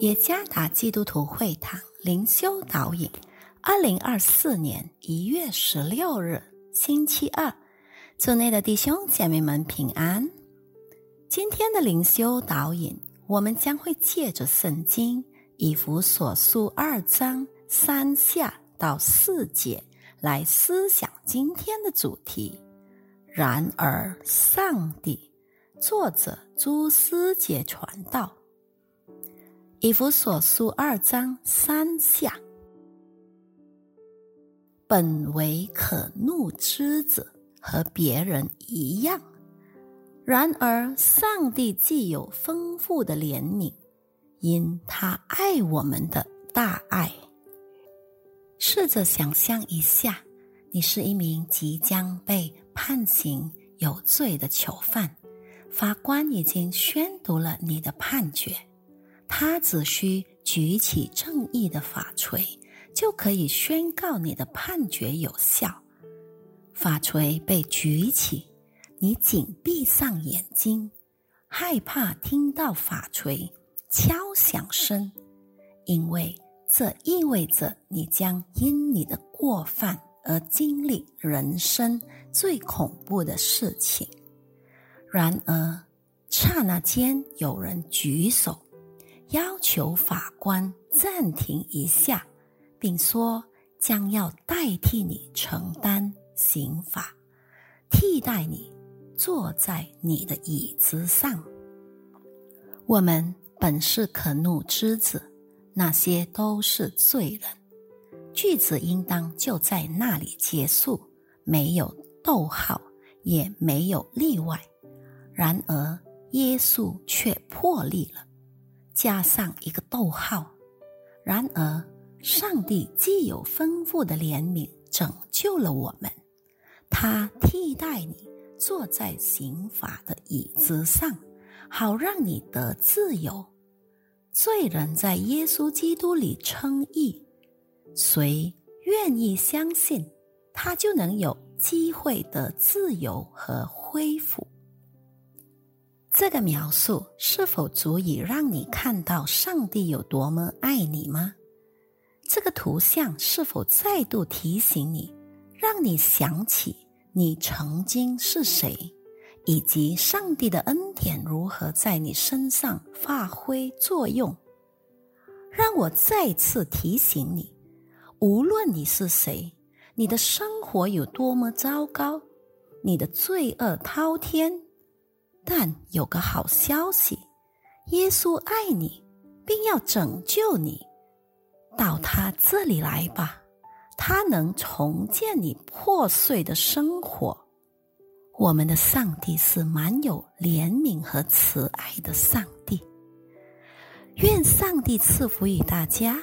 耶加达基督徒会堂灵修导引，二零二四年一月十六日星期二，组内的弟兄姐妹们平安。今天的灵修导引，我们将会借着圣经以弗所书二章三下到四节来思想今天的主题。然而，上帝，作者朱思杰传道。以弗所书二章三下，本为可怒之子，和别人一样。然而，上帝既有丰富的怜悯，因他爱我们的大爱。试着想象一下，你是一名即将被判刑有罪的囚犯，法官已经宣读了你的判决。他只需举起正义的法锤，就可以宣告你的判决有效。法锤被举起，你紧闭上眼睛，害怕听到法锤敲响声，因为这意味着你将因你的过犯而经历人生最恐怖的事情。然而，刹那间有人举手。要求法官暂停一下，并说将要代替你承担刑罚，替代你坐在你的椅子上。我们本是可怒之子，那些都是罪人。句子应当就在那里结束，没有逗号，也没有例外。然而耶稣却破例了。加上一个逗号。然而，上帝既有丰富的怜悯，拯救了我们。他替代你坐在刑法的椅子上，好让你得自由。罪人在耶稣基督里称义，谁愿意相信，他就能有机会得自由和恢复。这个描述是否足以让你看到上帝有多么爱你吗？这个图像是否再度提醒你，让你想起你曾经是谁，以及上帝的恩典如何在你身上发挥作用？让我再次提醒你，无论你是谁，你的生活有多么糟糕，你的罪恶滔天。但有个好消息，耶稣爱你，并要拯救你，到他这里来吧，他能重建你破碎的生活。我们的上帝是满有怜悯和慈爱的上帝。愿上帝赐福于大家。